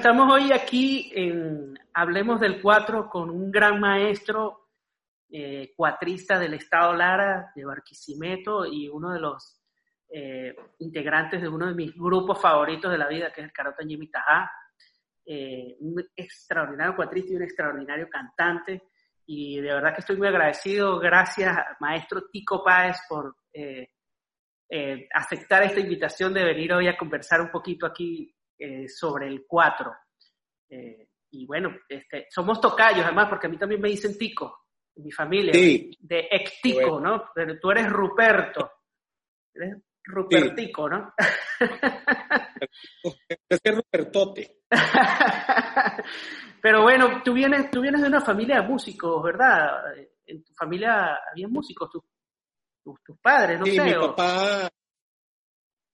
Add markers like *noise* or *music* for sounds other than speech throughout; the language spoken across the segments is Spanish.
Estamos hoy aquí en Hablemos del Cuatro con un gran maestro eh, cuatrista del Estado Lara, de Barquisimeto, y uno de los eh, integrantes de uno de mis grupos favoritos de la vida, que es el Carota Jimmy Tajá. Eh, un extraordinario cuatrista y un extraordinario cantante. Y de verdad que estoy muy agradecido. Gracias, maestro Tico Páez, por aceptar esta invitación de venir hoy a conversar un poquito aquí eh, sobre el 4. Eh, y bueno, este, somos tocayos además, porque a mí también me dicen Tico, mi familia, Sí. de ex Tico, ¿no? Pero tú eres Ruperto, eres Rupertico, ¿no? *laughs* Es Rupertote. *laughs* Pero bueno, tú vienes, tú vienes de una familia de músicos, ¿verdad? En tu familia había músicos, tus, tus, tus padres, no Sí, sé. mi o- papá,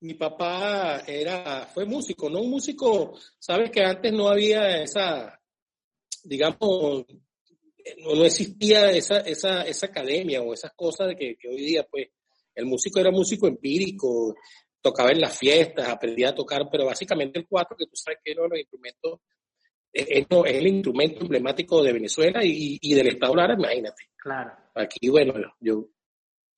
mi papá era, fue músico, no un músico, sabes que antes no había esa, digamos, no, no existía esa, esa, esa academia o esas cosas de que, que hoy día, pues, el músico era músico empírico, tocaba en las fiestas, aprendía a tocar, pero básicamente el cuatro, que tú sabes que uno de los instrumentos, es, es- es el instrumento emblemático de Venezuela y, y del Estado Lara, imagínate. Claro. Aquí, bueno, yo,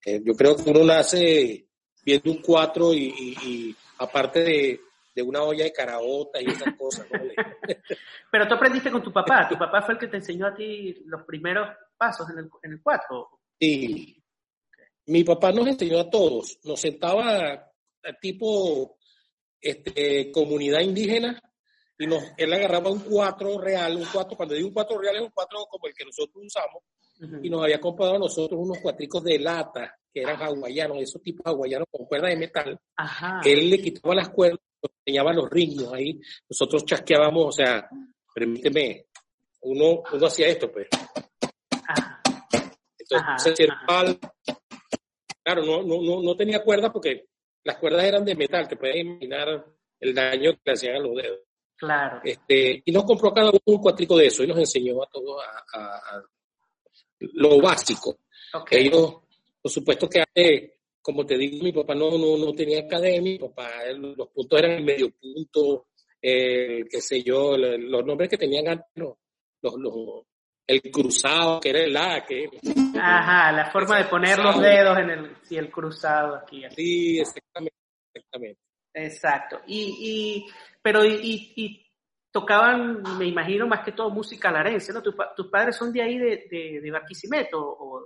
eh, yo creo que uno nace viendo un cuatro y, y- y aparte de, de una olla de caraota y esas cosas. ¿no? *laughs* Pero tú aprendiste con tu papá. Tu papá fue el que te enseñó a ti los primeros pasos en el, en el. Y mi papá nos enseñó a todos, nos sentaba a tipo este, comunidad indígena y nos, él agarraba un cuatro real, un cuatro, cuando digo un cuatro real es un cuatro como el que nosotros usamos, Y nos había comprado a nosotros unos cuatricos de lata, que eran hawaianos, esos tipos hawaianos con cuerda de metal, Ajá. él le quitaba las cuerdas, nos enseñaba los ritmos ahí, nosotros chasqueábamos, o sea, permíteme, uno, uno hacía esto, pues. Ajá. Entonces, Ajá, el pal. claro, no, no, no, no tenía cuerdas porque las cuerdas eran de metal, te puedes imaginar el daño que le hacían a los dedos. Claro. Este, y nos compró cada uno un cuatrico de eso y nos enseñó a todos a, a- a lo básico. Ok. Ellos, por supuesto que antes, como te digo, mi papá no, no, no tenía academia, mi papá, él- los puntos eran el medio punto, eh, qué sé yo, lo- los nombres que tenían antes, no, los, los- el cruzado, que era el A, que Ajá, la forma de poner los dedos en el, sí, el cruzado aquí. así. sí, exactamente, exactamente. Exacto. Y, y pero y- y tocaban, me imagino, más que todo música larense, ¿no? ¿Tus, tus padres son de ahí, de, de, de Barquisimeto? ¿O, o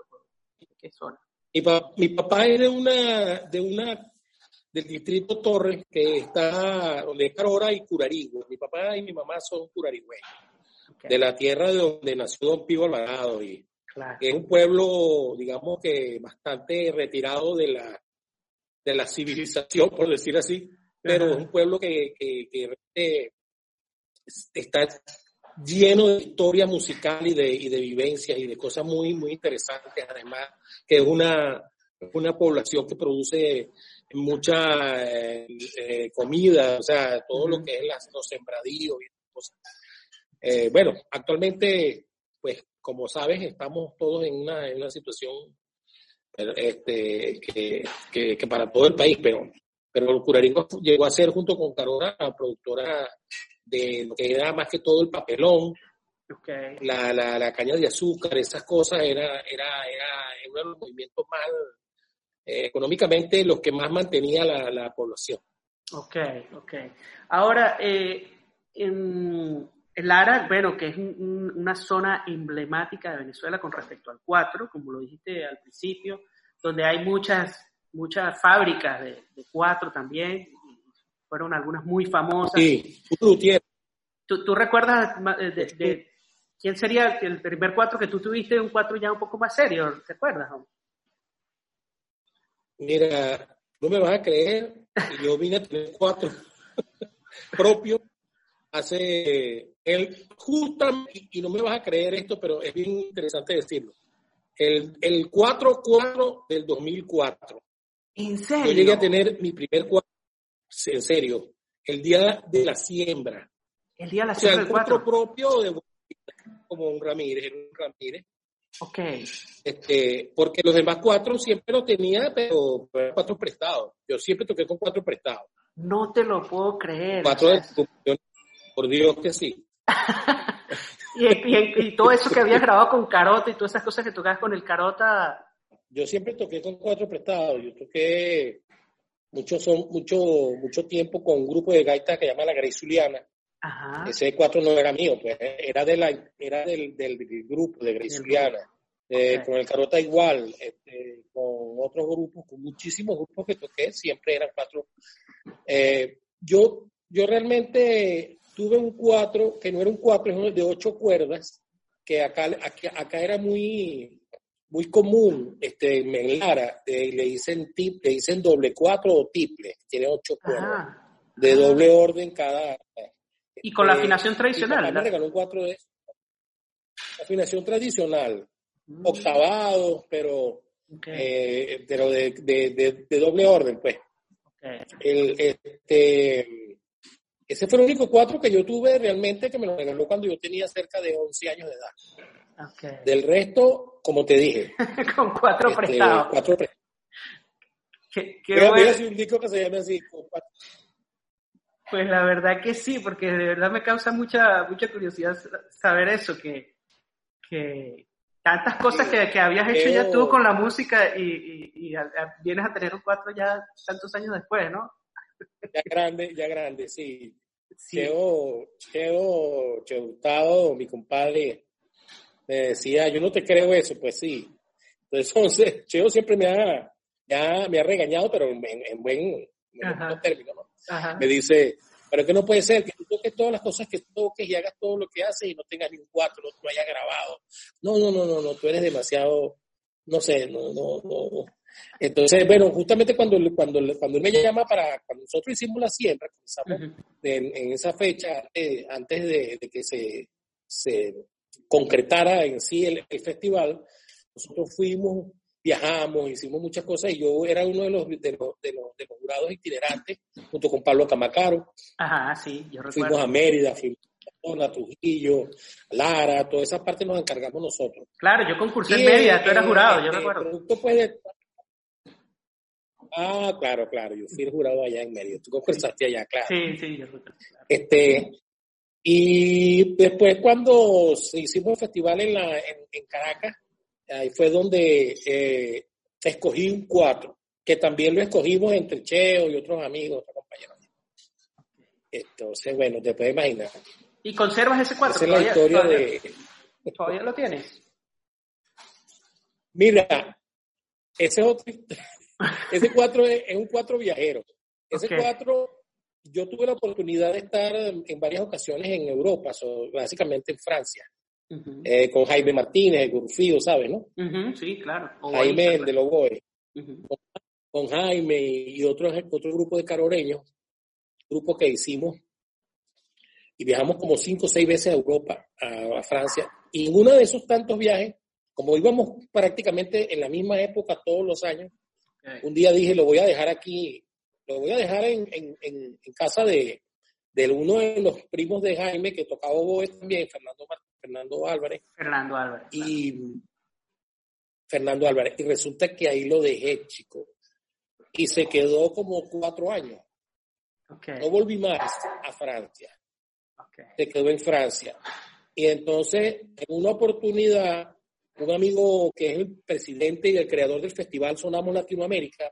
de qué zona? Mi, pa- mi papá es de una, de una, del distrito Torres, que está donde es Carora y Curarigüe. Mi papá y mi mamá son curarigüeños, de la tierra de donde nació Don Pío Alvarado y claro. es un pueblo, digamos que bastante retirado de la, de la civilización, por decir así, pero Ajá. es un pueblo que, que, que, está lleno de historia musical y de, y de vivencias y de cosas muy, muy interesantes, además que es una, una población que produce mucha eh, eh, comida, o sea, todo lo que es las- los sembradíos y cosas. Eh, bueno, actualmente, pues como sabes, estamos todos en una, en una situación este, que, que, que para todo el país, pero, pero Curaringo llegó a ser junto con Carora la productora de lo que era más que todo el papelón, Ok. la, la, la caña de azúcar, esas cosas, era, era, era uno de los movimientos más, eh, económicamente, los que más mantenía la, la población. Ok, ok. Ahora, eh, en el Lara, bueno, que es un- un- una zona emblemática de Venezuela con respecto al 4, como lo dijiste al principio, donde hay muchas, muchas fábricas de, de 4 también, fueron algunas muy famosas. Sí, ¿Tú, tú recuerdas ma- de, quién sería el primer 4 que tú tuviste, un 4 ya un poco más serio? ¿Te acuerdas? mira, no me vas a creer, yo vine a tener cuatro *laughs* propios hace el justamente, y- no me vas a creer esto, pero es bien interesante decirlo. El, el 4-4 del 2004. ¿En Yo serio? llegué a tener mi primer cuatro, en serio, el día de la siembra. El día de la O sea, siembra el del cuatro 4. propio de como un Ramírez, era un Ramírez. Ok. Este, porque los demás cuatro siempre los tenía, pero cuatro prestados. Yo siempre toqué con cuatro prestados. No te lo puedo creer. Cuatro de. Por Dios que sí. *laughs* y, y, todo eso que habías grabado con Carota y todas esas cosas que tocabas con el Carota. Yo siempre toqué con cuatro prestados. Yo toqué mucho, son, mucho, mucho tiempo con un grupo de gaitas que se llama La Grey Zuliana. Ajá. Ese cuatro no era mío, pues era, de la, era del, del, grupo de Grey Zuliana. Eh, con el Carota igual, este, con otros grupos, con muchísimos grupos que toqué, siempre eran cuatro. Eh, yo, yo realmente tuve un cuatro, que no era un cuatro, es de ocho cuerdas, que acá, acá, era muy, muy común, este, en Lara, eh, le dicen tip, le dicen doble cuatro o triple, tiene ocho cuerdas, de doble orden cada. Y con la afinación tradicional. Me regaló un cuatro de afinación tradicional, octavado, pero, eh, pero de, de, de, doble orden, pues. El, este, ese fue el único cuatro que yo tuve realmente que me lo regaló cuando yo tenía cerca de 11 años de edad. Del resto, como te dije. *laughs* con cuatro este, prestados. Cuatro prestados. ¿Qué, qué bueno. un disco que se llame así. Pues la verdad que sí, porque de verdad me causa mucha, mucha curiosidad saber eso, que, que tantas cosas que, que habías hecho ya tú con la música y, y, vienes a tener un cuatro ya tantos años después, ¿no? Ya grande, ya grande, sí. Cheo, Cheo, Cheo mi compadre, me decía, yo no te creo eso, pues sí. Entonces, *laughs* Cheo siempre me ha, ya me ha regañado, pero en, buen, término, ¿no? Me dice, pero que no puede ser que tú toques todas las cosas que toques y hagas todo lo que haces y no tengas ni un cuatro, no lo hayas grabado. No, no, no, no, no, tú eres demasiado, no sé, no, no, no, entonces, bueno, justamente cuando, cuando, cuando él me llama para, cuando nosotros hicimos la siembra, en, esa fecha, eh, antes de, que se, se, concretara en sí el, festival, nosotros fuimos, viajamos, hicimos muchas cosas y yo era uno de los, de los, de los, de los jurados itinerantes junto con Pablo Camacaro. Ajá, sí, yo recuerdo. Fuimos a Mérida, fuimos a Trujillo, Lara, toda esa parte nos encargamos nosotros. Claro, yo concursé en Mérida, tú eras jurado, yo recuerdo. Puede, Ah, claro, claro. Yo fui el jurado allá en medio. Tú concursaste allá, claro. Sí, sí, yo Este, y después cuando hicimos el festival en, la, en, Caracas, ahí fue donde eh, escogí un cuatro, que también lo escogimos entre Cheo y otros amigos, otros compañeros. Entonces, bueno, te puedes imaginar. ¿Y conservas ese cuatro? Esa es la historia de... ¿Todavía lo tienes? Mira, ese es otro... *laughs* Ese cuatro es, un cuatro viajero. Ese cuatro, yo tuve la oportunidad de estar en varias ocasiones en Europa, básicamente en Francia, eh, con Jaime Martínez, el Gurfío, ¿sabes, no? sí, claro. Jaime, de Logoe. con, Jaime y otro, otro grupo de caroreños, grupo que hicimos, y viajamos como cinco o seis veces a Europa, a, a Francia, y en uno de esos tantos viajes, como íbamos prácticamente en la misma época todos los años, un día dije, lo voy a dejar aquí, lo voy a dejar en, en, en casa de, de, uno de los primos de Jaime que tocaba oboe también, Fernando, Fernando Álvarez. Fernando Álvarez. Y Fernando Álvarez. Y resulta que ahí lo dejé, chico. Y se quedó como cuatro años. No volví más a Francia. Se quedó en Francia. Y entonces, en una oportunidad, un amigo que es el presidente y el creador del festival Sonamos Latinoamérica,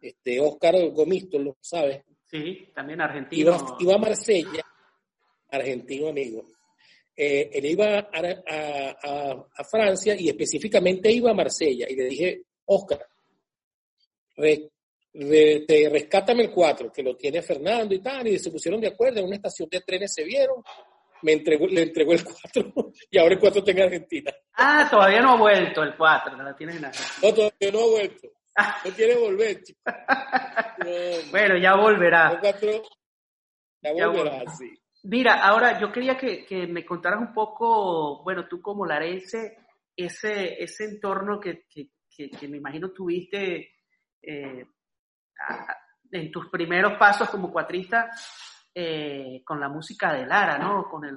este Oscar Gomisto, lo sabes. Sí, también argentino. Iba, a Marsella, argentino amigo. Eh, él iba a, a, Francia y específicamente iba a Marsella. Y le dije, Oscar, te, rescátame el 4, que lo tiene Fernando y tal. Y se pusieron de acuerdo, en una estación de trenes se vieron me entregó, le entregó el 4 *laughs* y ahora el 4 está en Argentina. Ah, todavía no ha vuelto el 4, no tienes en No, todavía no ha vuelto. No quiere volver, chico. *laughs* bueno, ya volverá. El 4 ya volverá, sí. Mira, ahora yo quería que, que, me contaras un poco, bueno, tú como larense, ese, ese entorno que, que, me imagino tuviste eh, en tus primeros pasos como cuatrista, eh, con la música de Lara, ¿no? Con el,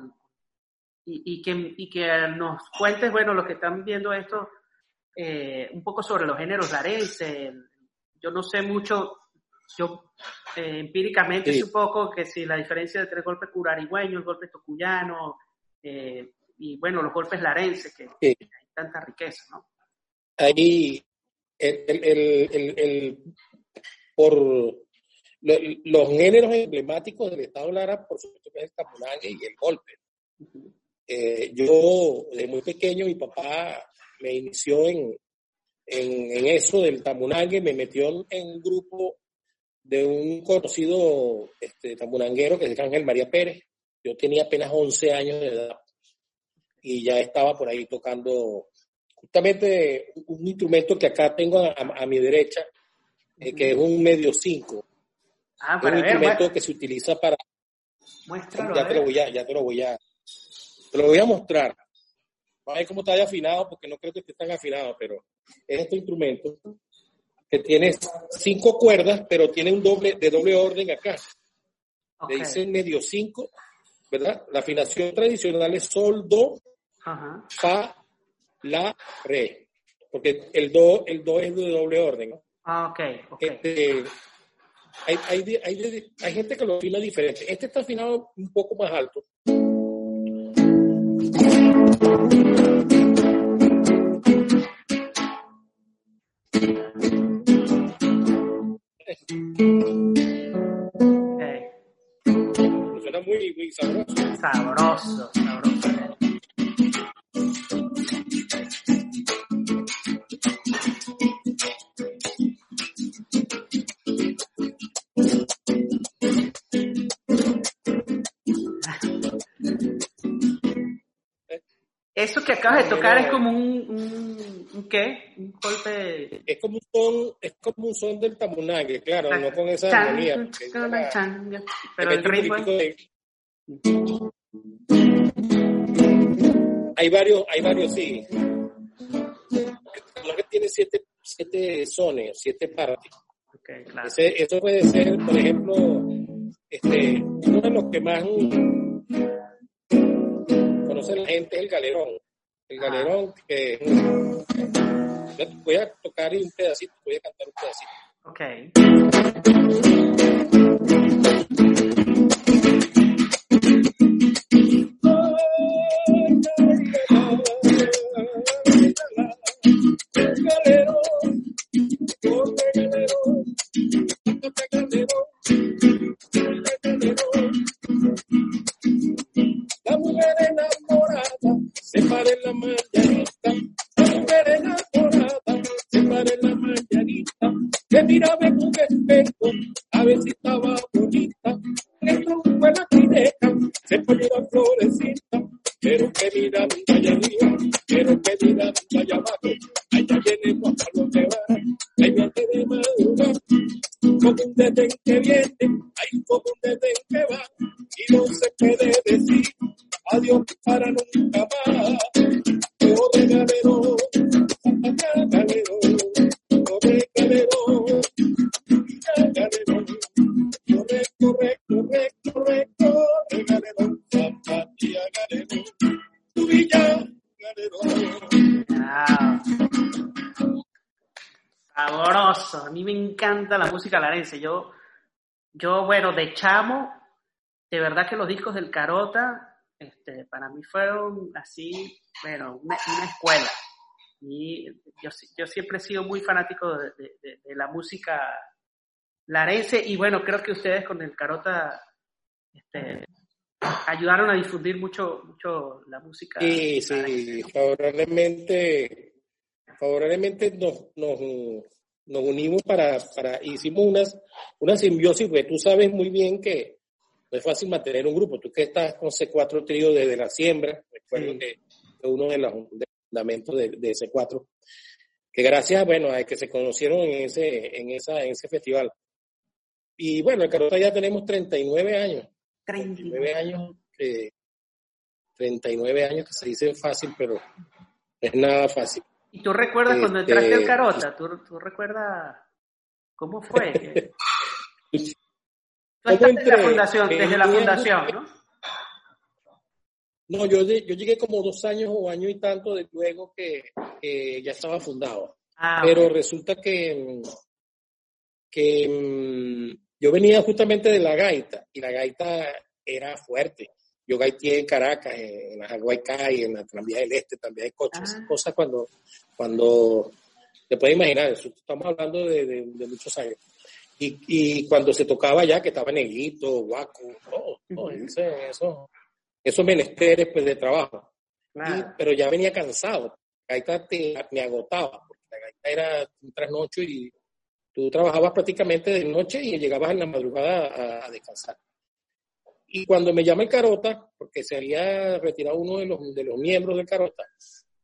y, que, y que nos cuentes, bueno, los que están viendo esto, eh, un poco sobre los géneros larenses. Yo no sé mucho, yo eh, empíricamente un poco que si la diferencia entre el golpe curarigüeño, el golpe tocuyano, eh, y bueno, los golpes larenses, que hay tanta riqueza, ¿no? Ahí, el, por los géneros emblemáticos del Estado Lara, por supuesto que es el tamulangue y el golpe. Eh, yo, desde muy pequeño, mi papá me inició en, en, eso del tamunangue, me metió en un grupo de un conocido este, tamunanguero que es Ángel María Pérez. Yo tenía apenas 11 años de edad y ya estaba por ahí tocando justamente un instrumento que acá tengo a, mi derecha, eh, que es un medio 5. Ah, un instrumento que se utiliza para... ya, te lo voy a, ya te lo voy a... Te lo voy a mostrar. A ver cómo está afinado, porque no creo que esté tan afinado, pero es este instrumento que tiene cinco cuerdas, pero tiene un doble, de doble orden acá. Le dicen medio 5, ¿verdad? La afinación tradicional es sol, do, fa, la, re. Porque el do, el do es de doble orden. Ah, ok. Este, hay, hay, hay, hay, gente que lo afina diferente. Este está afinado un poco más alto. Okay. Suena muy, muy sabroso. Sabroso, sabroso. Eso que acabas de tocar es como un, un, ¿qué? Un golpe. Es como un son, es como un son del tamunague, claro, no con esa armonía. pero el ritmo Hay varios, hay varios, sí. que tiene siete, siete sones, siete partes. Okay, claro. eso puede ser, por ejemplo, este, uno de los que más conoce la gente es el galerón. El galerón que voy a tocar un pedacito, voy a cantar un pedacito. Okay. Yo, yo, bueno, de chamo, de verdad que los discos del Carota este, para mí fueron así, bueno, una, escuela. Y yo, yo, siempre he sido muy fanático de, de, la música larense y bueno, creo que ustedes con el Carota este, ayudaron a difundir mucho, mucho la música. Sí, sí, favorablemente, favorablemente nos, nos, nos unimos para, para, hicimos unas, una simbiosis, porque tú sabes muy bien que no es fácil mantener un grupo. Tú que estás con C4 trío desde la siembra, recuerdo que uno de los fundamentos de, de C4, que gracias, bueno, a que se conocieron en ese, en esa, en ese festival. Y bueno, en Carota ya tenemos 39 años. 39 años, 39 años que se dicen fácil, pero no es nada fácil. ¿Y tú recuerdas cuando entraste al Carota? Este, ¿Tú, ¿Tú recuerdas cómo *laughs* fue? desde la fundación, desde la fundación, ¿no? No, yo, yo llegué como dos años o año y tanto de luego que, ya estaba fundado. Ah, Pero resulta que, que yo venía justamente de la gaita y la gaita era fuerte. Yo gaiteé en Caracas, en la y en la Tranvía del Este, también hay coches, ah. cosas cuando, cuando, te puedes imaginar, estamos hablando de, de, muchos años. Y, y, cuando se tocaba ya, que estaba Neguito, Guaco, todo, eso, esos menesteres pues, de trabajo. pero ya venía cansado. La gaita me agotaba, porque la gaita era un trasnocho y tú trabajabas prácticamente de noche y llegabas en la madrugada a, descansar. Y cuando me llama el Carota, porque se había retirado uno de los, de los miembros del Carota,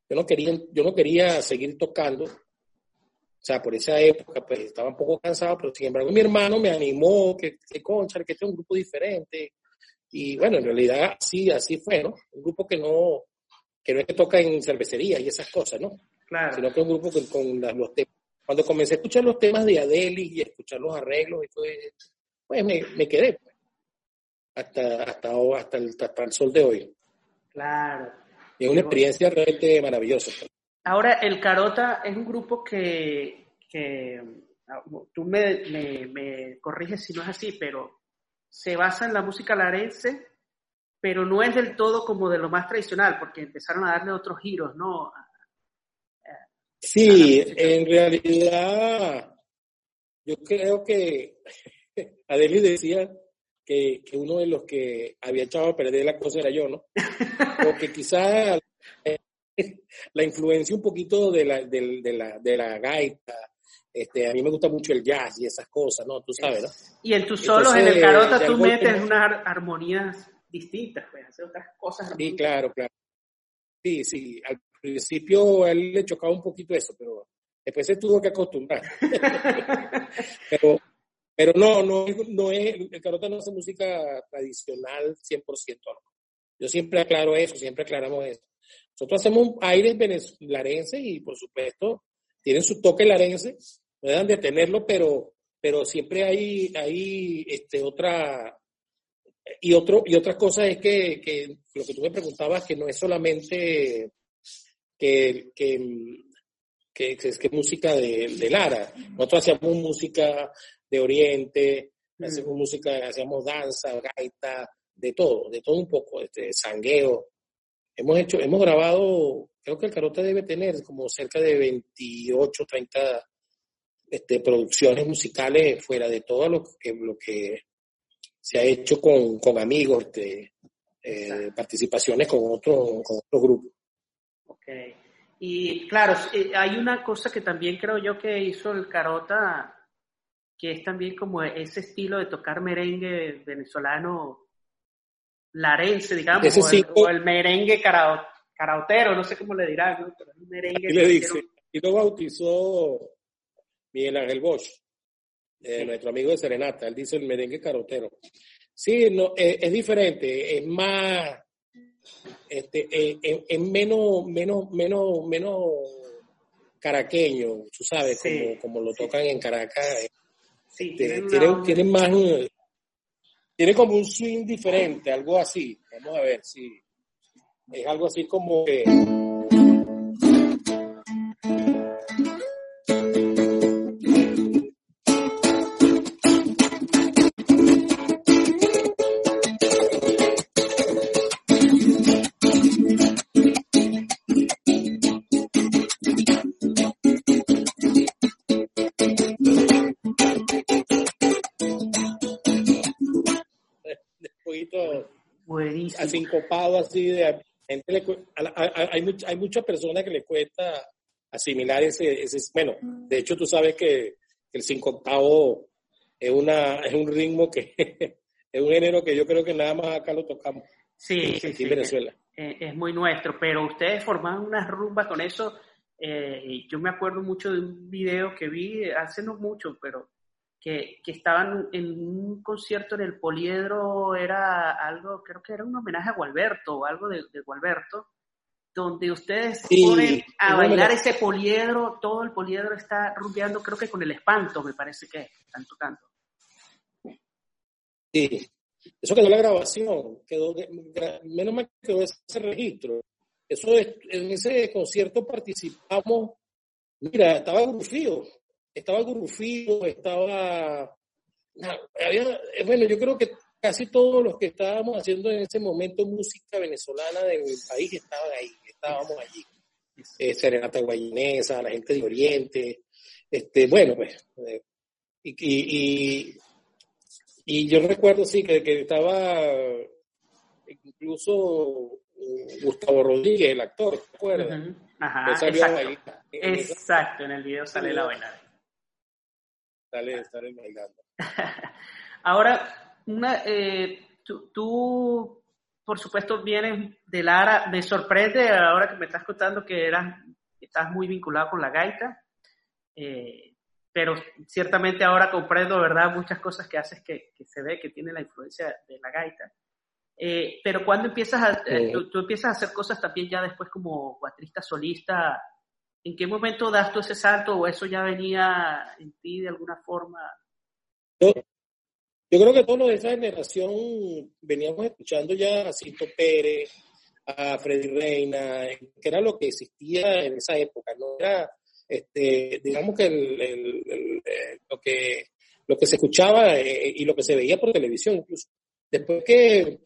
yo no, quería, yo no quería seguir tocando. O sea, por esa época, pues estaba un poco cansado, pero sin embargo mi hermano me animó, que, que concha, que este es un grupo diferente, y bueno, en realidad sí, así fue, ¿no? Un grupo que no, que no es que toca en cervecería y esas cosas, ¿no? Claro. Sino que es un grupo con, con los temas. Cuando comencé a escuchar los temas de Adeli y a escuchar los arreglos y todo pues me, me quedé, pues, hasta, hasta, hasta, el, hasta el sol de hoy. Claro. Y es una experiencia realmente maravillosa. Ahora, el Carota es un grupo que, que ah, tú me, me, me corriges si no es así, pero se basa en la música larense, pero no es del todo como de lo más tradicional, porque empezaron a darle otros giros, ¿no? Sí, en realidad, yo creo que *laughs* Adeli decía que, uno de los que había echado a perder la cosa era yo, ¿no? *laughs* Porque quizá la influencia un poquito de la, de la, de la gaita, este, a mí me gusta mucho el jazz y esas cosas, ¿no? Tú sabes, ¿no? Y en tus solos, en el carota, tú metes unas armonías distintas, pues, hacer otras cosas. Sí, claro, claro. Sí, sí. Al principio a él le chocaba un poquito eso, pero después se tuvo que acostumbrar. *laughs* *laughs* pero, pero no, no, no es, el carota no es música tradicional 100%. ¿no? Yo siempre aclaro eso, siempre aclaramos eso. Nosotros hacemos aires venezolarenses y, por supuesto, tienen su toque larense, no dejan de tenerlo, pero, pero siempre hay, hay este, otra, y, otro, y otra cosa es que, que, lo que tú me preguntabas, que no es solamente que, que, que, es que música de, de, Lara. Nosotros hacíamos música de Oriente, mm. hacemos música, hacíamos danza, gaita, de todo, de todo un poco, este, sangueo. Hemos hecho, hemos grabado, creo que el Carota debe tener como cerca de 28, 30 este, producciones musicales fuera de todo lo que, lo que se ha hecho con, con amigos, este, eh, participaciones con otro, con otro grupo. Ok. Y claro, eh, hay una cosa que también creo yo que hizo el Carota, que es también como ese estilo de tocar merengue venezolano larense, digamos, o, el, merengue caraotero, no sé cómo le dirán, ¿no? Pero el merengue. le dice, y lo bautizó Miguel Ángel Bosch, eh, nuestro amigo de Serenata, él dice el merengue carotero. Sí, no, eh, es diferente, es más, este, eh, es, menos, menos, menos, menos caraqueño, tú sabes, como, como, lo tocan en Caracas. Sí, este, tienen, más, tiene como un swing diferente, algo así. Vamos a ver si es algo así como que sincopado así de gente hay, hay muchas personas que le cuesta asimilar ese, ese bueno de hecho tú sabes que el sincopado es una es un ritmo que *laughs* es un género que yo creo que nada más acá lo tocamos. Sí, sí, en Venezuela. es, muy nuestro pero ustedes forman unas rumbas con eso eh, yo me acuerdo mucho de un video que vi hace no mucho pero que, que, estaban en un concierto en el Poliedro, era algo, creo que era un homenaje a Gualberto o algo de, de Gualberto, donde ustedes ponen a bailar ese poliedro, todo el poliedro está rumbeando, creo que con el espanto, me parece que están tocando. Sí, eso quedó la grabación, quedó, menos mal quedó ese registro. Eso en ese concierto participamos, mira, estaba Grufío, estaba Gurufío, estaba bueno, yo creo que casi todos los que estábamos haciendo en ese momento música venezolana de mi país estaban ahí, estábamos allí. Eh, Serenata Guayinesa, la gente de Oriente, este, bueno, pues, eh, y, y, yo recuerdo, sí, que, que estaba incluso eh, Gustavo Rodríguez, el actor, ¿te acuerdas? Ajá, exacto. exacto, en el video sale la bailada. Sale, sale bailando. *laughs* Ahora, una, eh, tú, por supuesto, vienes de Lara. Me sorprende ahora que me estás contando que eras, estás muy vinculado con la gaita. Eh, pero ciertamente ahora comprendo, ¿verdad? Muchas cosas que haces que, se ve que tiene la influencia de la gaita. Eh, pero cuando empiezas a, tú, empiezas a hacer cosas también ya después como cuatrista solista, ¿en qué momento das tú ese salto o eso ya venía en ti de alguna forma? Yo creo que todos de esa generación veníamos escuchando ya a Cito Pérez, a Freddy Reina, que era lo que existía en esa época, no era, este, digamos que eh, lo que lo que se escuchaba eh, y lo que se veía por televisión incluso. Después que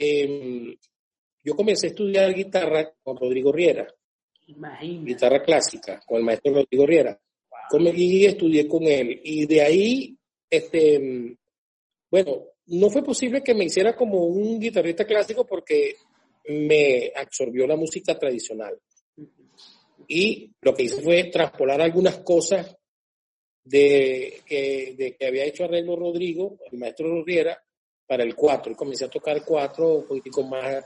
em, yo comencé a estudiar guitarra con Rodrigo Riera, guitarra clásica, con el maestro Rodrigo Riera, y estudié con él, y de ahí este, bueno, no fue posible que me hiciera como un guitarrista clásico porque me absorbió la música tradicional. Y lo que hice fue traspolar algunas cosas de que, de que había hecho Arreglo Rodrigo, el maestro Rodriera, para el cuatro. Y comencé a tocar cuatro un poquitico más,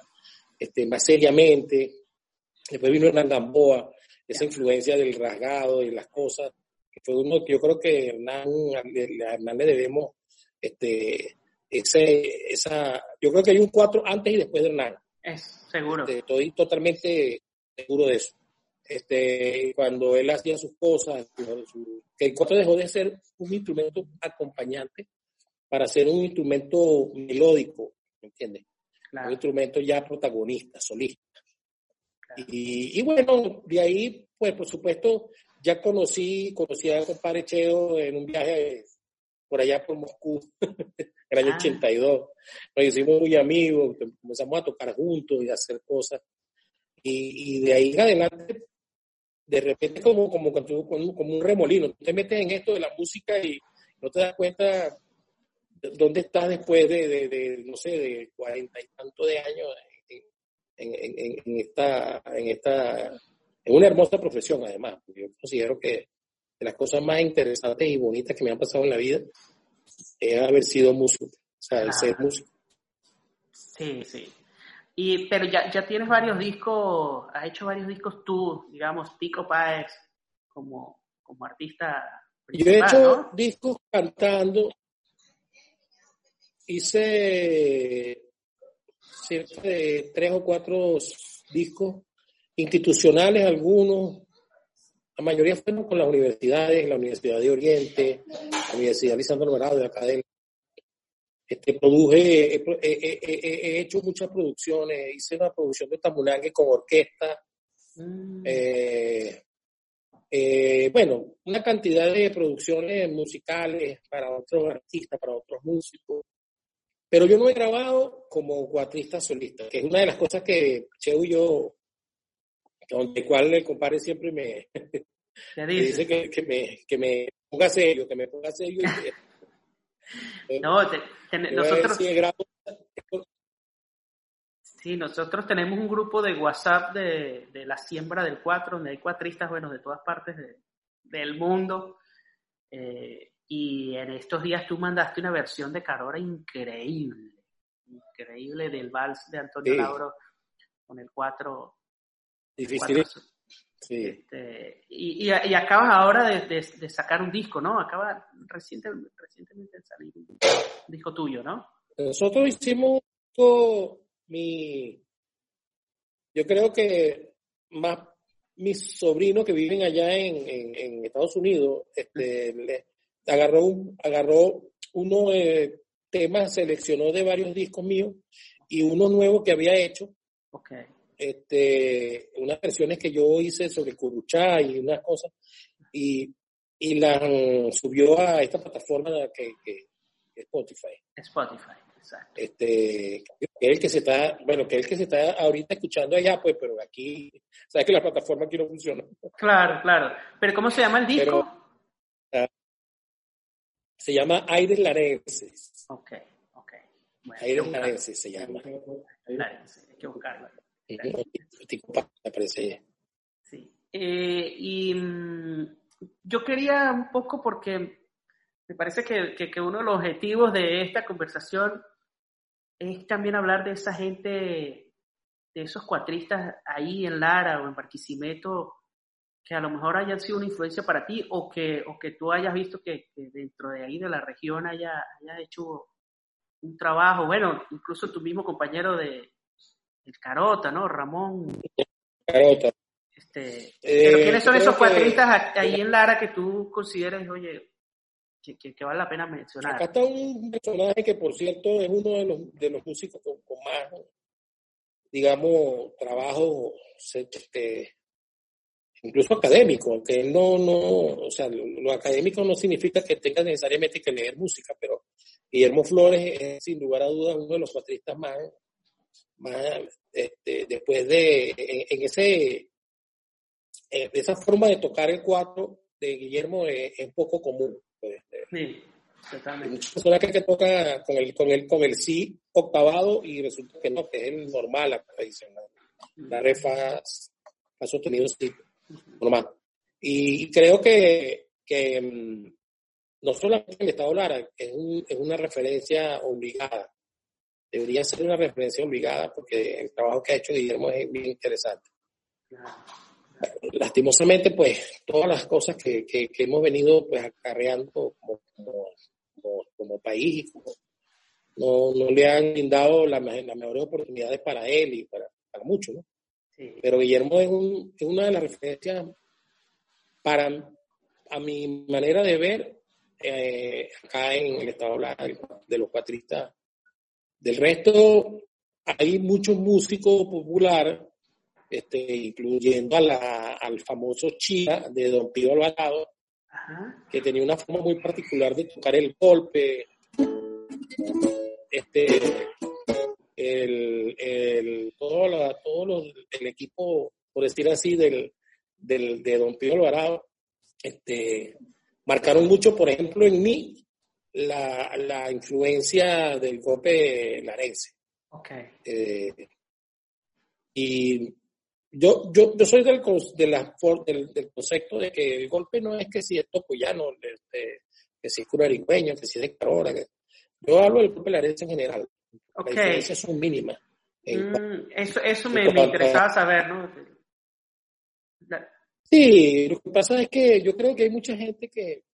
este, más seriamente. Después vino Hernán Gamboa, esa influencia del rasgado y las cosas que fue uno que yo creo que Hernán, a Hernán le debemos este, ese, esa, yo creo que hay un cuatro antes y después de Hernán. Es, seguro. Este, estoy totalmente seguro de eso. Este, cuando él hacía sus cosas, que el cuatro dejó de ser un instrumento acompañante para ser un instrumento melódico, ¿me entiendes? Un instrumento ya protagonista, solista. Y, y, bueno, de ahí, pues por supuesto, ya conocí, conocí a compadre Cheo en un viaje por allá por Moscú, en *laughs* el año 82. Ah. Nos hicimos muy amigos, comenzamos a tocar juntos y a hacer cosas. Y, y de ahí en adelante, de repente como, como, como, un remolino, te metes en esto de la música y no te das cuenta de dónde estás después de, de, de, no sé, de cuarenta y tanto de años en, en, en, esta, en esta es una hermosa profesión, además. Yo considero que de las cosas más interesantes y bonitas que me han pasado en la vida es haber sido músico, o sea, el ser músico. Sí, sí. Y, pero ya, ya tienes varios discos, has hecho varios discos tú, digamos, Pico Páez, como, como artista. Yo he hecho discos cantando, hice cerca de tres o cuatro discos institucionales algunos, la mayoría fueron con las universidades, la Universidad de Oriente, la Universidad Lisandro Alvarado de Academia. Este, produje, he, hecho muchas producciones, hice una producción de Tamulangue con orquesta, mm. eh, eh, bueno, una cantidad de producciones musicales para otros artistas, para otros músicos. Pero yo no he grabado como cuatrista solista, que es una de las cosas que Cheo y yo donde cual el compadre siempre me, *laughs* dice, que, que, me, que me ponga serio, que me ponga serio. *laughs* no, nosotros... Sí, nosotros tenemos un grupo de WhatsApp de, de, la siembra del 4, donde hay cuatristas, bueno, de todas partes del mundo. Eh, y en estos días tú mandaste una versión de Carora increíble, increíble del vals de Antonio Lauro con el 4 Difícil. Sí. Este, y, y, acabas ahora de, de, sacar un disco, ¿no? Acaba reciente, recientemente de salir un disco tuyo, ¿no? Nosotros hicimos mi, yo creo que más mis sobrinos que viven allá en, en, Estados Unidos, este, agarró, agarró uno de temas, seleccionó de varios discos míos y uno nuevo que había hecho. Okay este, unas versiones que yo hice sobre Curuchá y unas cosas, y y la subió a esta plataforma que, que, Spotify. Spotify, exacto. Este, que es el que se está, bueno, que es el que se está ahorita escuchando allá, pues, pero aquí, sabes que la plataforma aquí no funciona. Claro, claro. Pero ¿cómo se llama el disco? Ah, se llama Aires Larenses. Ok, ok. Aires Larenses se llama. Hay que buscarlo. Sí. Eh, y mm, yo quería un poco porque me parece que, que, uno de los objetivos de esta conversación es también hablar de esa gente, de esos cuatristas ahí en Lara o en Barquisimeto, que a lo mejor hayan sido una influencia para ti o que, o que tú hayas visto que, dentro de ahí de la región haya, haya hecho un trabajo, bueno, incluso tu mismo compañero de el Carota, ¿no? Ramón. Carota. Este, pero eh, ¿quiénes son esos cuatristas ahí en Lara que tú consideres, oye, que, que, vale la pena mencionar? Acá está un personaje que, por cierto, es uno de los, de los músicos con, más, digamos, trabajo, este, incluso académico, aunque no, no, o sea, lo, académico no significa que tenga necesariamente que leer música, pero Guillermo Flores es, sin lugar a dudas, uno de los cuatristas más, más este, después de, en ese eh, esa forma de tocar el cuatro de Guillermo es, poco común. Pues, eh. sí, totalmente. Muchas personas que, toca con el, con el, con el sí octavado y resulta que no, que es el normal, la tradicional. La refa ha sostenido sí, Y creo que, que mm, no solamente el Estado Lara es, un, es una referencia obligada, debería ser una referencia obligada porque el trabajo que ha hecho Guillermo es bien interesante. Lastimosamente, pues, todas las cosas que, que, hemos venido pues, acarreando como, como, como, país, no, no, le han brindado las mejores oportunidades para él y para, para muchos, ¿no? Pero Guillermo es, un, es, una de las referencias para, a mi manera de ver, eh, acá en el estado de los cuatristas. Del resto, hay muchos músicos populares este, incluyendo a la, al famoso Chía de Don Pío Alvarado, que tenía una forma muy particular de tocar el golpe. Este, el, el, todo, la, todo el equipo, por decir así, del, del, de Don Pío Alvarado, este, marcaron mucho, por ejemplo, en mí, la, la influencia del golpe larense. Okay. Eh, y yo, yo, yo soy del, de la, del, del, concepto de que el golpe no es que si es tocuyano, este, que si es curarigüeño, que si es de Carora. yo hablo del golpe larense en general. Okay. Las diferencias son mínimas. Mm, eso eso me, me interesaba saber, ¿no? Sí, lo que pasa es que yo creo que hay mucha gente que,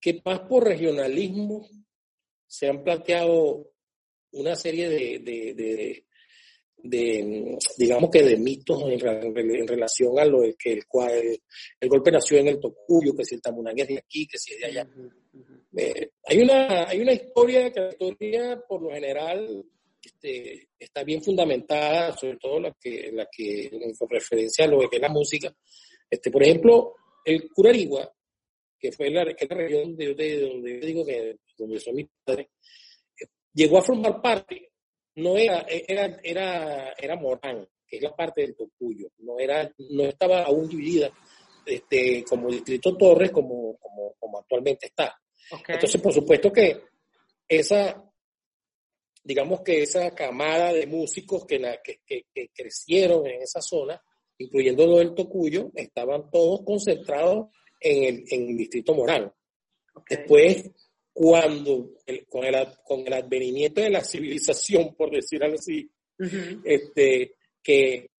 que más por regionalismo se han planteado una serie de, de de, digamos que de mitos en, relación a lo que el, cual, el, golpe nació en el Tocuyo, que si el Tamunán es de aquí, que si es de allá. Eh, hay, una, hay una historia que la historia por lo general este, está bien fundamentada, sobre todo la que, la que con referencia a lo que es la música. Este, por ejemplo, el Curarigua, que fue la, que la región de, donde yo digo que donde son mis padres, llegó a formar parte no era, era, era, era Morán, que es la parte del Tocuyo, no, era, no estaba aún dividida este, como Distrito Torres como, como, como actualmente está. Entonces, por supuesto que esa, digamos que esa camada de músicos que, la, que, que, crecieron en esa zona, incluyendo lo del Tocuyo, estaban todos concentrados en el, en el Distrito Morán. Después cuando con, el, con el advenimiento de la civilización, por decir así, este, que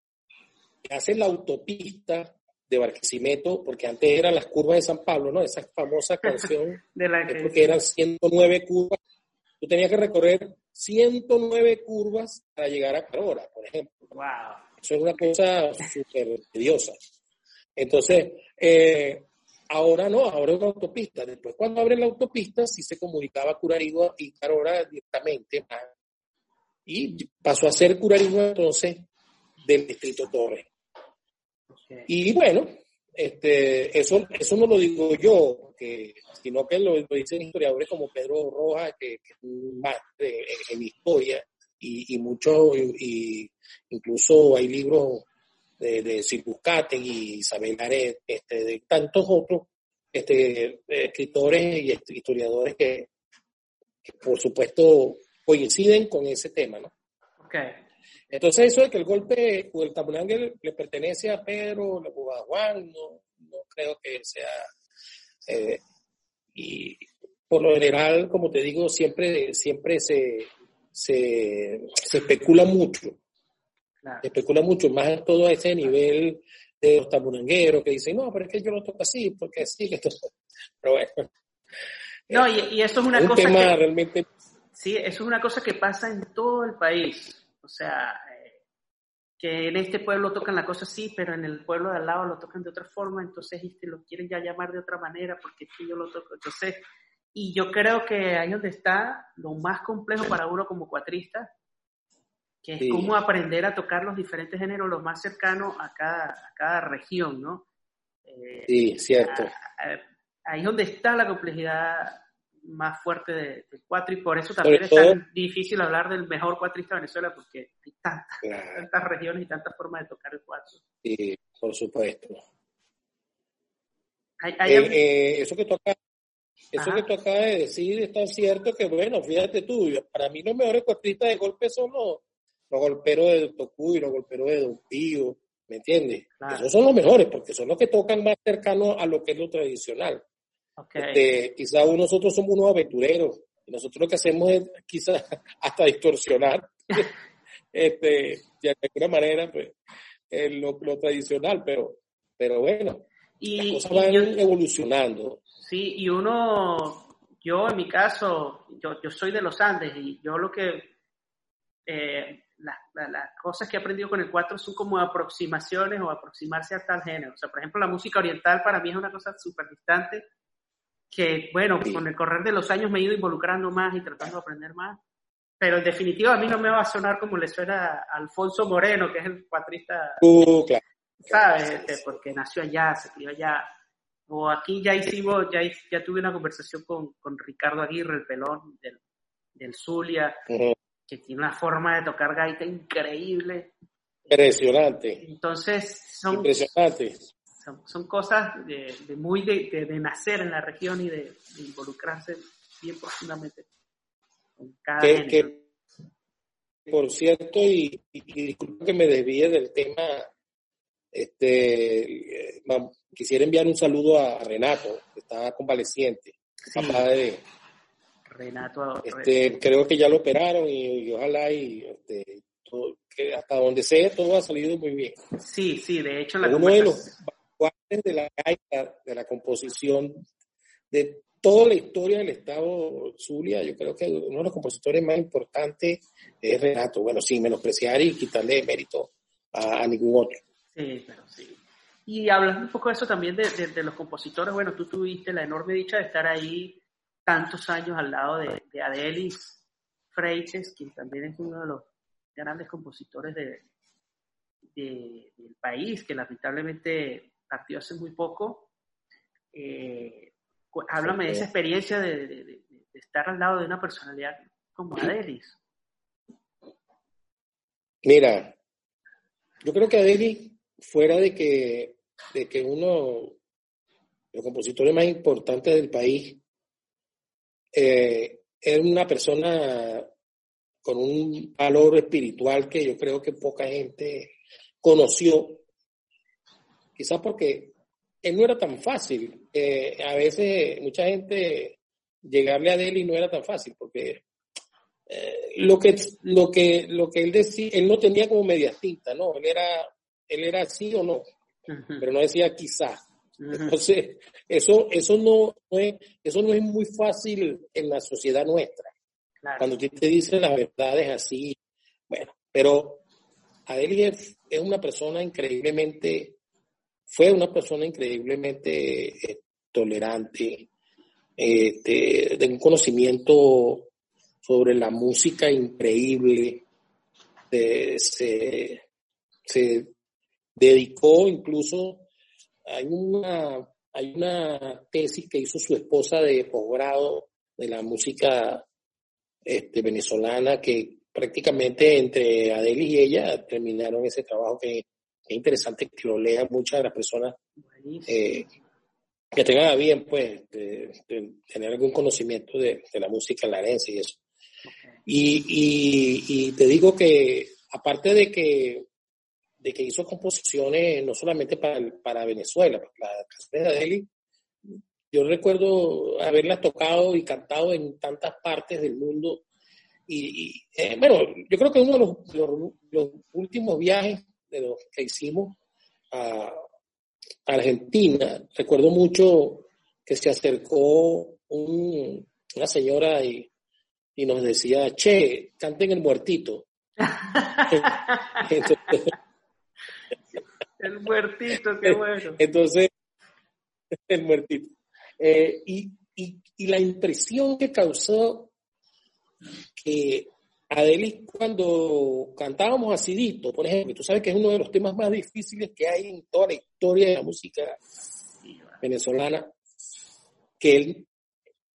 hacen la autopista de Barquisimeto, porque antes eran las curvas de San Pablo, ¿no? Esa famosa *laughs* canción, de la porque eran 109 curvas. Tú tenías que recorrer 109 curvas para llegar a Carora, por ejemplo. Wow. Eso es una cosa súper tediosa. Entonces, eh, Ahora no, ahora es una autopista. Después, cuando abren la autopista, sí se comunicaba Curarigua y Carora directamente. Y pasó a ser Curarigua entonces del distrito Torres. Y bueno, este, eso, eso no lo digo yo, que, sino que lo, dicen historiadores como Pedro Rojas, que, es más en historia, y, y mucho, y, incluso hay libros de, de y Isabel Aret, este, de tantos otros este, escritores y historiadores que, por supuesto coinciden con ese tema, ¿no? Okay. Entonces eso de que el golpe o el tabulangue le pertenece a Pedro o a Juan, no, no creo que sea... Eh, y por lo general, como te digo, siempre, siempre se, se, se especula mucho. Se especula mucho, más en todo ese nivel de los tabulangueros que dicen, no, pero es que yo lo toco así, porque así, que esto... *laughs* Pero bueno. No, y, eso es una un cosa tema que... realmente... Sí, eso es una cosa que pasa en todo el país. O sea, eh, que en este pueblo tocan la cosa así, pero en el pueblo de al lado lo tocan de otra forma, entonces este, lo quieren ya llamar de otra manera porque es que yo lo toco. Entonces, y yo creo que ahí donde está lo más complejo para uno como cuatrista, que es cómo aprender a tocar los diferentes géneros lo más cercanos a cada, a cada región, ¿no? Eh, sí, cierto. ahí es donde está la complejidad más fuerte del de cuatro y por eso también es tan difícil hablar del mejor cuatrista de Venezuela porque hay tantas, regiones y tantas formas de tocar el cuatro. Sí, por supuesto. Eh, eh, eso que toca eso que tú acabas de decir es tan cierto que, bueno, fíjate tú, para mí los mejores cuatristas de golpe son los, los golperos de Tocuy, los golperos de Don Pío, ¿me entiendes? Esos son los mejores porque son los que tocan más cercano a lo que es lo tradicional. Este, quizás nosotros somos unos aventureros y nosotros lo que hacemos es *laughs* quizás hasta distorsionar, *laughs* este, de alguna manera, pues, lo, lo, tradicional, pero, pero bueno, y, las cosas van evolucionando. Sí, y uno, yo en mi caso, yo, yo soy de los Andes y yo lo que, eh, las cosas que he aprendido con el 4 son como aproximaciones o aproximarse a tal género. O sea, por ejemplo, la música oriental para mí es una cosa súper distante que, bueno, con el correr de los años me he ido involucrando más y tratando de aprender más. Pero en definitiva a mí no me va a sonar como le suena a Alfonso Moreno, que es el cuatrista. Uh, claro. ¿Sabes? Este, porque nació allá, se crió allá. O aquí ya hicimos, ya, ya tuve una conversación con, con Ricardo Aguirre, el pelón del, del Zulia, que tiene una forma de tocar gaita increíble. Impresionante. Entonces, son, Impresionante. Son, cosas de, de muy de, de, nacer en la región y de, involucrarse bien profundamente con cada que, por cierto, y, y, disculpa que me desvíe del tema, este, quisiera enviar un saludo a Renato, que está convaleciente, papá de... Renato. Este, creo que ya lo operaron y, ojalá y este, que hasta donde sea todo ha salido muy bien. Sí, sí, de hecho la Uno de los de la de la composición de toda la historia del Estado Zulia, yo creo que uno de los compositores más importantes es Renato. Bueno, sin menospreciar y quitarle mérito a ningún otro. Sí, pero sí. Y hablando un poco de eso también de, de, los compositores, bueno, tú tuviste la enorme dicha de estar ahí tantos años al lado de, de Adelis Freites, quien también es uno de los grandes compositores de, del país, que lamentablemente partió hace muy poco. Eh, háblame de esa experiencia de, de, estar al lado de una personalidad como Adelis. Mira, yo creo que Adelis fuera de que, de que uno de los compositores más importantes del país eh, es una persona con un valor espiritual que yo creo que poca gente conoció, quizás porque él no era tan fácil. Eh, a veces mucha gente llegarle a y no era tan fácil porque eh, lo que lo que lo que él decía él no tenía como media tinta no él era él era sí o no, pero no decía quizá. Entonces, eso, eso, no, es, eso no es muy fácil en la sociedad nuestra. Cuando usted te dice las verdades así, bueno, pero Adeli es, una persona increíblemente, fue una persona increíblemente eh, tolerante, eh, de, un conocimiento sobre la música increíble, se, dedicó incluso hay una, hay una tesis que hizo su esposa de posgrado de la música este, venezolana que prácticamente entre Adeli y ella terminaron ese trabajo que es interesante que lo lean muchas de las personas eh, que tengan a bien pues de, tener algún conocimiento de, la música larense y eso. Y, y, te digo que aparte de que de que hizo composiciones no solamente para, para Venezuela, la canción de Adeli, yo recuerdo haberla tocado y cantado en tantas partes del mundo. Y, eh, bueno, yo creo que uno de los, los, últimos viajes de los que hicimos a, Argentina, recuerdo mucho que se acercó una señora y, y, nos decía, che, canten el muertito. *laughs* El muertito, qué bueno. Entonces, el muertito. Eh, y, y, y, la impresión que causó que Adelis cuando cantábamos Acidito, por ejemplo, tú sabes que es uno de los temas más difíciles que hay en toda la historia de la música venezolana, que él,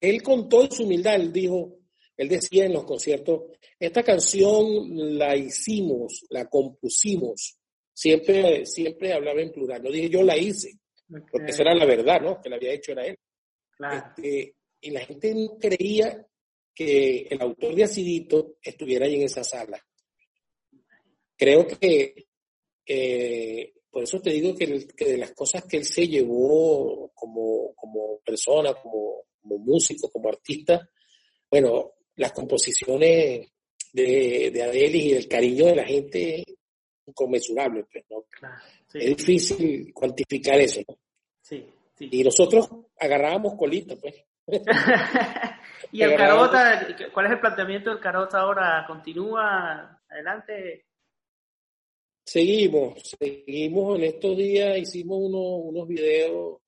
él con toda su humildad, él dijo, él decía en los conciertos, esta canción la hicimos, la compusimos siempre, siempre hablaba en plural. No dije yo la hice, porque esa era la verdad, ¿no? Que la había hecho era él. Este, y la gente no creía que el autor de Acidito estuviera ahí en esa sala. Creo que, por eso te digo que, de las cosas que él se llevó como, como persona, como, como músico, como artista, bueno, las composiciones de, de Adelis y el cariño de la gente inconmensurable, pues, ¿no? Es difícil cuantificar eso, ¿no? Sí, Y nosotros agarrábamos colita, pues. *laughs* ¿Y el Carota, cuál es el planteamiento del Carota ahora? ¿Continúa adelante? Seguimos, seguimos en estos días, hicimos unos, unos videos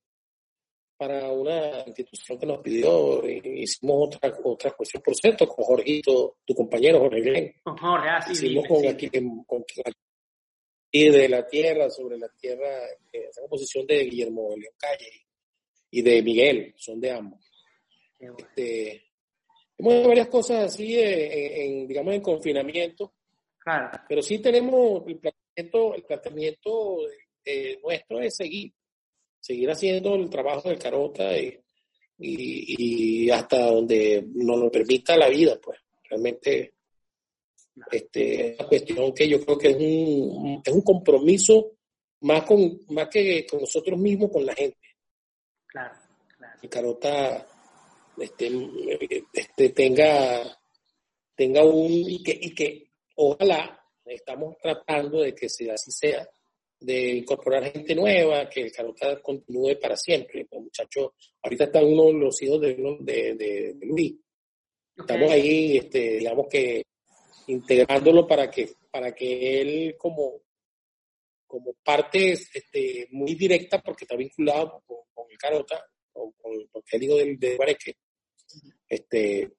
para una institución que nos pidió, hicimos otra, otra cuestión, por cierto, con Jorgito, tu compañero Jorge Glenn. Con Jorge, ah, sí, Hicimos con, Aquí, con, y de la tierra, sobre la tierra, eh, esa composición de Guillermo León Calle y de Miguel, son de ambos. Este, hemos hecho varias cosas así, en, digamos, en confinamiento, claro. pero sí tenemos el planteamiento, el planteamiento nuestro es seguir, seguir haciendo el trabajo del Carota y, y, y hasta donde nos lo permita la vida, pues realmente este, una cuestión que yo creo que es un, es un compromiso más, con, más que con nosotros mismos, con la gente. Claro, claro. Que Carota este, este, tenga, tenga un, y que, y que ojalá estamos tratando de que sea, así sea, de incorporar gente nueva, que el Carota continúe para siempre. Los muchachos, ahorita están uno de los hijos de, de, de, Luis. Estamos ahí, este, digamos que integrándolo para que, para que él como, como parte este, muy directa, porque está vinculado con, el Carota, con, con, el hijo del, de Guareque, este,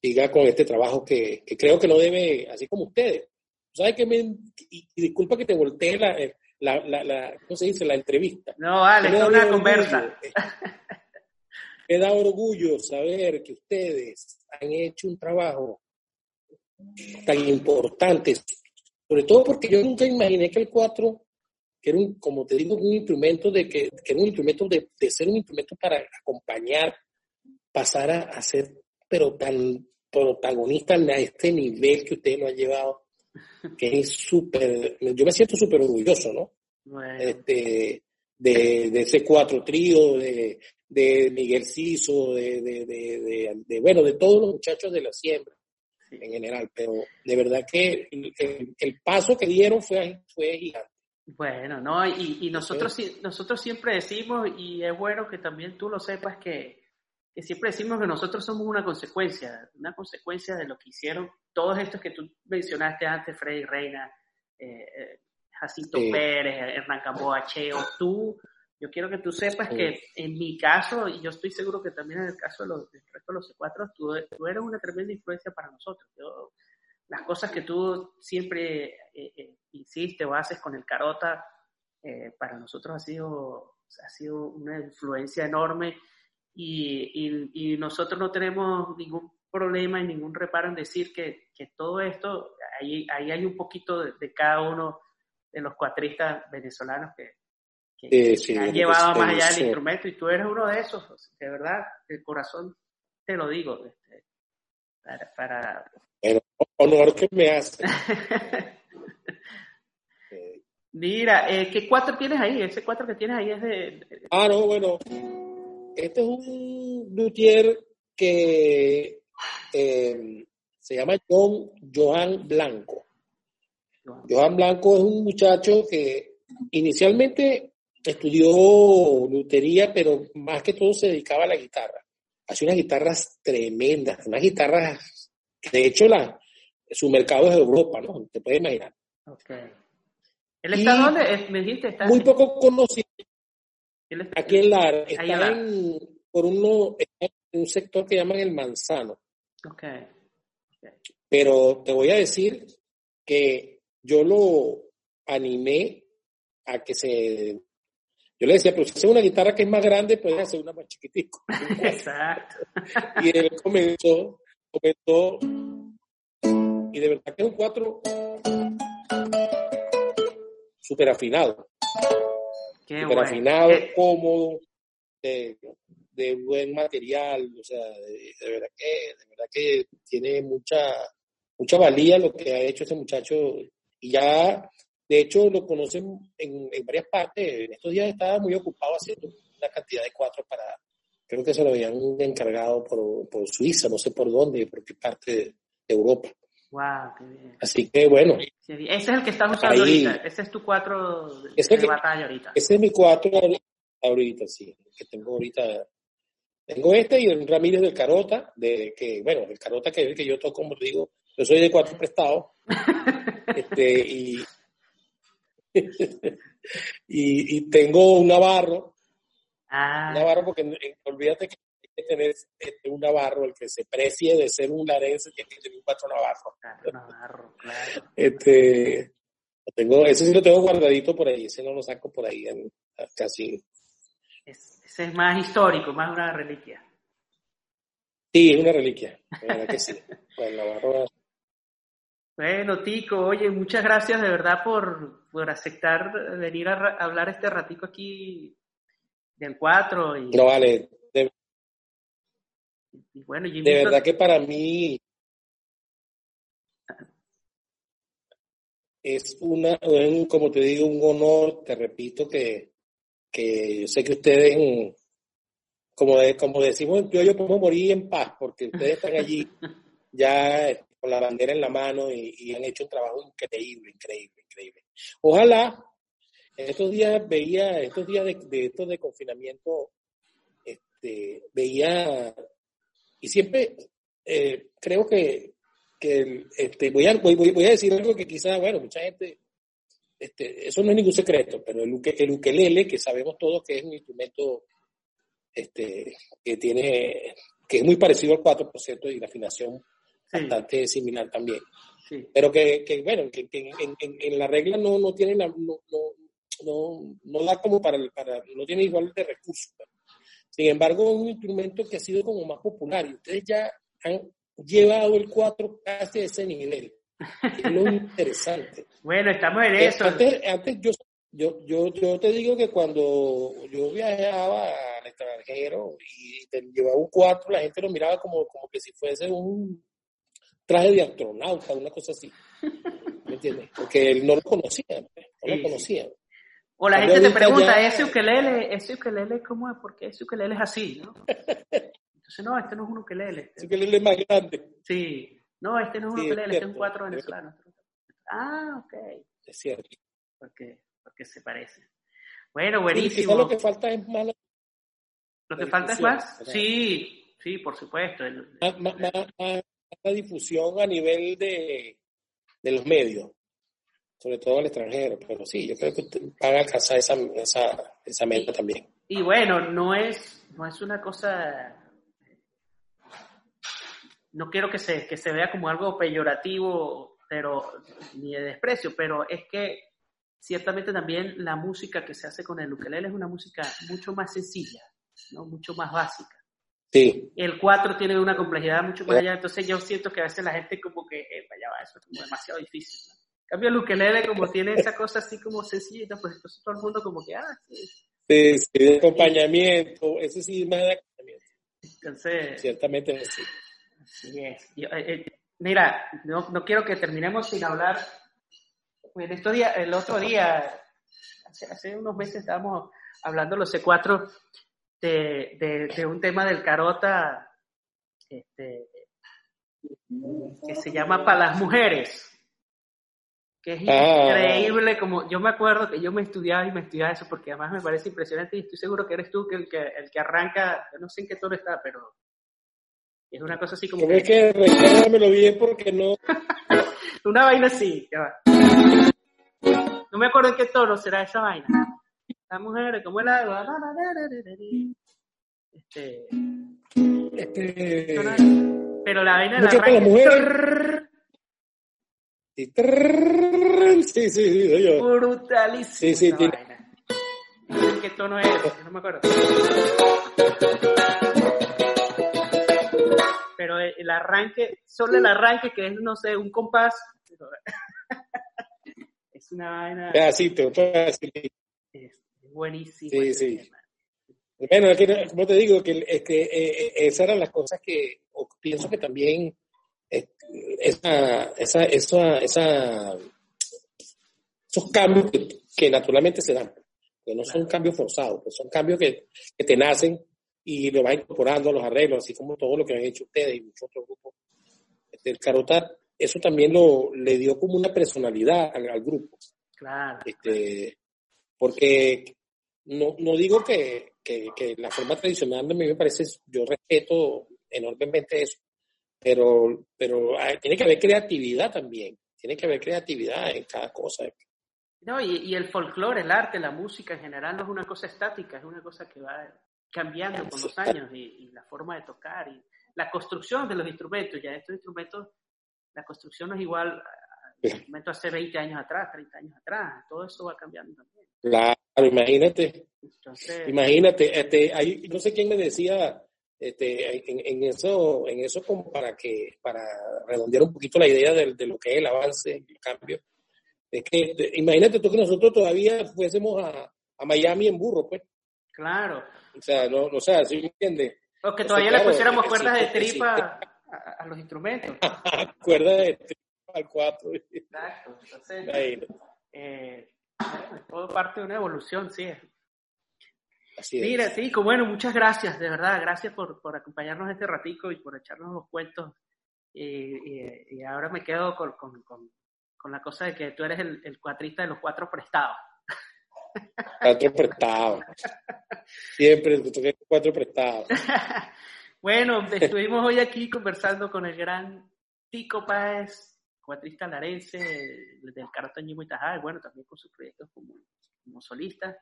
siga con este trabajo que, que, creo que no debe, así como ustedes. ¿Sabes que me, y, disculpa que te voltee la, la, la, la, ¿cómo se dice? La entrevista. No, vale, es una conversa. Me da orgullo saber que ustedes han hecho un trabajo tan importantes, sobre todo porque yo nunca imaginé que el 4, que era un, como te digo, un instrumento de que, que era un instrumento de, de, ser un instrumento para acompañar, pasara a ser, pero tan protagonista a este nivel que usted lo ha llevado, que es súper, yo me siento súper orgulloso, ¿no? Este, de, de, ese cuatro trío, de, de Miguel Ciso, de, de, de, bueno, de todos los muchachos de la siembra en general, pero de verdad que el, paso que dieron fue, fue gigante. Bueno, no, y, y nosotros, nosotros siempre decimos, y es bueno que también tú lo sepas, que, que siempre decimos que nosotros somos una consecuencia, una consecuencia de lo que hicieron todos estos que tú mencionaste antes, Freddy Reina, eh, eh Jacinto Pérez, Hernán Camboa, Cheo, tú, yo quiero que tú sepas que en mi caso, y yo estoy seguro que también en el caso de los, del resto de los secuatros, tú, tú, eres una tremenda influencia para nosotros. Yo, las cosas que tú siempre eh, eh, hiciste o haces con el Carota, eh, para nosotros ha sido, ha sido una influencia enorme y, y, nosotros no tenemos ningún problema y ningún reparo en decir que, que todo esto, ahí, ahí, hay un poquito de, cada uno de los cuatristas venezolanos que, que, han llevado más allá el instrumento y tú eres uno de esos, de verdad, el corazón te lo digo, este, para... para... El honor que me hace. *laughs* Mira, eh, ¿qué cuatro tienes ahí? Ese cuatro que tienes ahí es de... Ah, no, bueno. Este es un luthier que eh, se llama John Johan Blanco. Johan Blanco es un muchacho que inicialmente estudió lutería, pero más que todo se dedicaba a la guitarra. Hace unas guitarras tremendas, unas guitarras que de hecho la, su mercado es Europa, ¿no? Te puedes imaginar. Okay. ¿Él está dónde? Me dijiste, está muy poco conocido. Aquí en Lara. Está en, por uno, en un sector que llaman el Manzano. Okay. Pero te voy a decir que yo lo animé a que se... Yo le decía, pero si hace una guitarra que es más grande, puedes hacer una más chiquitico. *laughs* Exacto. y él comenzó, comenzó, y de verdad que es un cuatro súper afinado. súper afinado, cómodo, de, buen material, o sea, de, verdad que, de verdad que tiene mucha, mucha valía lo que ha hecho este muchacho y ya, de hecho, lo conocen en, varias partes. En estos días estaba muy ocupado haciendo una cantidad de cuatro para, creo que se lo habían encargado por, por Suiza, no sé por dónde, por qué parte de Europa. Wow, qué bien. Así que bueno. Ese es el que estás usando ahorita. Ese es tu cuatro de batalla ahorita. Ese es mi cuatro ahorita, sí. Que tengo ahorita. Tengo este y el Ramírez del Carota, de que, bueno, el Carota que, que yo toco, como digo, yo soy de cuatro prestados. *laughs* este, y, *laughs* y, y, tengo un Navarro. Ah. Un Navarro, porque olvídate que tener este, un navarro, el que se precie de ser un larense, tiene que tener un cuatro navarro. navarro, claro. *laughs* Este, tengo, ese sí lo tengo guardadito por ahí, ese no lo saco por ahí en, casi. ese es más histórico, más una reliquia. Sí, es una reliquia, verdad que sí. *laughs* Bueno, Tico, oye, muchas gracias de verdad por, por aceptar venir a, hablar este ratico aquí del 4. Y... No, vale, de verdad que para mí es una, como te digo, un honor, te repito que, que yo sé que ustedes, como, como decimos yo, yo puedo morir en paz, porque ustedes están allí *laughs* ya con la bandera en la mano y, han hecho un trabajo increíble, increíble, increíble. Ojalá, estos días veía, estos días de, de estos de confinamiento, este, veía y siempre eh, creo que, que este, voy, a, voy, voy, a decir algo que quizás, bueno, mucha gente, este, eso no es ningún secreto, pero el, el ukelele, que sabemos todos que es un instrumento este, que tiene, que es muy parecido al 4%, y la afinación bastante similar también. Pero que, que bueno, que, que en, en, la regla no, no tiene la, no, no, no, da como para, para, no tiene igual de recursos. Sin embargo, es un instrumento que ha sido como más popular y ustedes ya han llevado el 4 casi a ese nivel. Es lo *laughs* interesante. bueno, estamos en eso. Antes, antes yo, yo, yo, yo te digo que cuando yo viajaba al extranjero y te llevaba un 4, la gente lo miraba como, como que si fuese un traje de astronauta, una cosa así. ¿Me entiendes? Porque no lo conocían, no lo conocían. O la gente te pregunta, ¿ese ukelele, ese ukelele cómo es? Porque ese ukelele es así, ¿no? Entonces, no, este no es un ukelele. Ese ukelele es más grande. Sí. No, este no es un ukelele, este es un cuatro venezolano. Ah, ok. Es cierto. Porque, porque se parece. Bueno, buenísimo. lo que falta es más... ¿Lo que falta es más? Sí, sí, por supuesto. Más, la difusión a nivel de, de los medios sobre todo al extranjero, pero sí, yo creo que van a alcanzar esa, esa, esa meta también. Y bueno, no es, no es una cosa, no quiero que se, que se vea como algo peyorativo, pero ni de desprecio, pero es que ciertamente también la música que se hace con el ukelele es una música mucho más sencilla, ¿no? mucho más básica. Sí. El 4 tiene una complejidad mucho más eh. allá, entonces yo siento que a veces la gente como que, eh, vaya, va, eso es como demasiado difícil cambio el ukelele como tiene esa cosa así como sencilla, pues entonces todo el mundo como que, ah, sí. Sí, de acompañamiento, eso sí más de acompañamiento. Entonces. Ciertamente sí. Así es. Eh, eh, mira, no, no quiero que terminemos sin hablar. Pues, en estos días, el otro día, hace, unos meses estábamos hablando los C4 de, de, de un tema del carota este, que se llama para las mujeres que es eh. increíble, como yo me acuerdo que yo me estudiaba y me estudiaba eso, porque además me parece impresionante y estoy seguro que eres tú que el que, el que arranca, yo no sé en qué tono está, pero es una cosa así como... Tienes que, que bien porque no... *laughs* una vaina así, ya va. No me acuerdo en qué tono será esa vaina. La mujer, como era... Este... este... Pero la vaina la arranca... Y trrr, sí. Brutalísimo. Sí, sí, tiene... ¿Qué tono es? No me acuerdo. Pero el arranque, solo el arranque que es, no sé, un compás. es una vaina. Pedacito, pedacito. Es buenísimo. Bueno, como te digo, que, es que eh, esas eran las cosas que pienso que también esa, esa, esa, esa, esos cambios que, naturalmente se dan, que no son cambios forzados, que son cambios que, que te nacen y lo vas incorporando a los arreglos, así como todo lo que han hecho ustedes y muchos otros grupos. Este, el Carota, eso también lo, le dio como una personalidad al, grupo. Claro. Este, porque no, no digo que, que, la forma tradicional a mí me parece, yo respeto enormemente eso, pero, pero tiene que haber creatividad también, tiene que haber creatividad en cada cosa. No, y, y el folclore, el arte, la música en general no es una cosa estática, es una cosa que va cambiando con los años y, la forma de tocar y la construcción de los instrumentos. Ya estos instrumentos, la construcción no es igual al instrumento hace 20 años atrás, 30 años atrás, todo eso va cambiando también. Claro, imagínate. imagínate, este, hay, no sé quién me decía este, en, en, eso, en eso como para que, para redondear un poquito la idea de, de lo que es el avance, el cambio. Es que, imagínate tú que nosotros todavía fuésemos a, a Miami en burro, pues. Claro. O sea, no, o sea, ¿sí me entiendes? O que todavía le pusiéramos cuerdas de tripa a, los instrumentos. *laughs* cuerdas de tripa al cuatro. Exacto. Entonces, eh, todo parte de una evolución, sí. Así Mira, sí, bueno, muchas gracias, de verdad, gracias por, por acompañarnos este ratico y por echarnos los cuentos. y ahora me quedo con, con, con, la cosa de que tú eres el, el cuatrista de los cuatro prestados. *laughs* Cuatro prestados. Siempre cuatro prestados. *laughs* bueno, estuvimos hoy aquí conversando con el gran Tico Páez, cuatrista larense del Carotaño y Tajá, y bueno, también con sus proyectos como, como solista.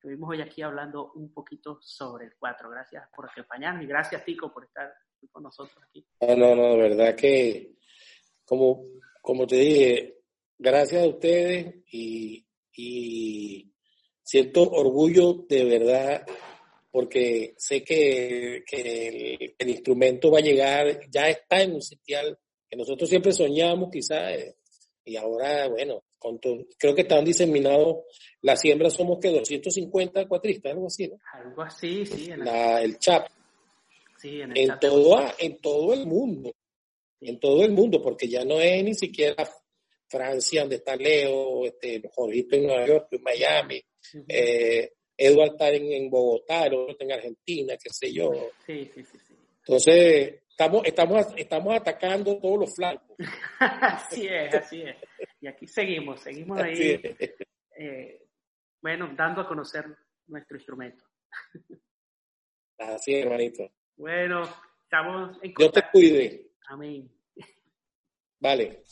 Estuvimos hoy aquí hablando un poquito sobre el cuatro. Gracias por acompañarnos y gracias, Tico, por estar con nosotros aquí. No, no, no, de verdad que, como, como te dije, gracias a ustedes y, y siento orgullo de verdad porque sé que, que el, instrumento va a llegar, ya está en un sitial que nosotros siempre soñamos quizás, eh, y ahora, bueno, con creo que están diseminados, la siembra somos que 250 cuatristas, algo así, ¿no? Algo así, sí. En el, CHAP. Sí, en, el en todo, en todo el mundo, en todo el mundo, porque ya no es ni siquiera Francia, donde está Leo, este, Jorgito en Nueva York, en Miami, eh, Eduardo está en, Bogotá, el otro está en Argentina, qué sé yo. Sí, sí, sí. sí. Entonces, estamos, estamos, estamos atacando todos los flancos. *laughs* así es, así es. Y aquí seguimos, seguimos ahí, eh, bueno, dando a conocer nuestro instrumento. así es, hermanito. Bueno, estamos en Dios te cuide. Amén. Vale.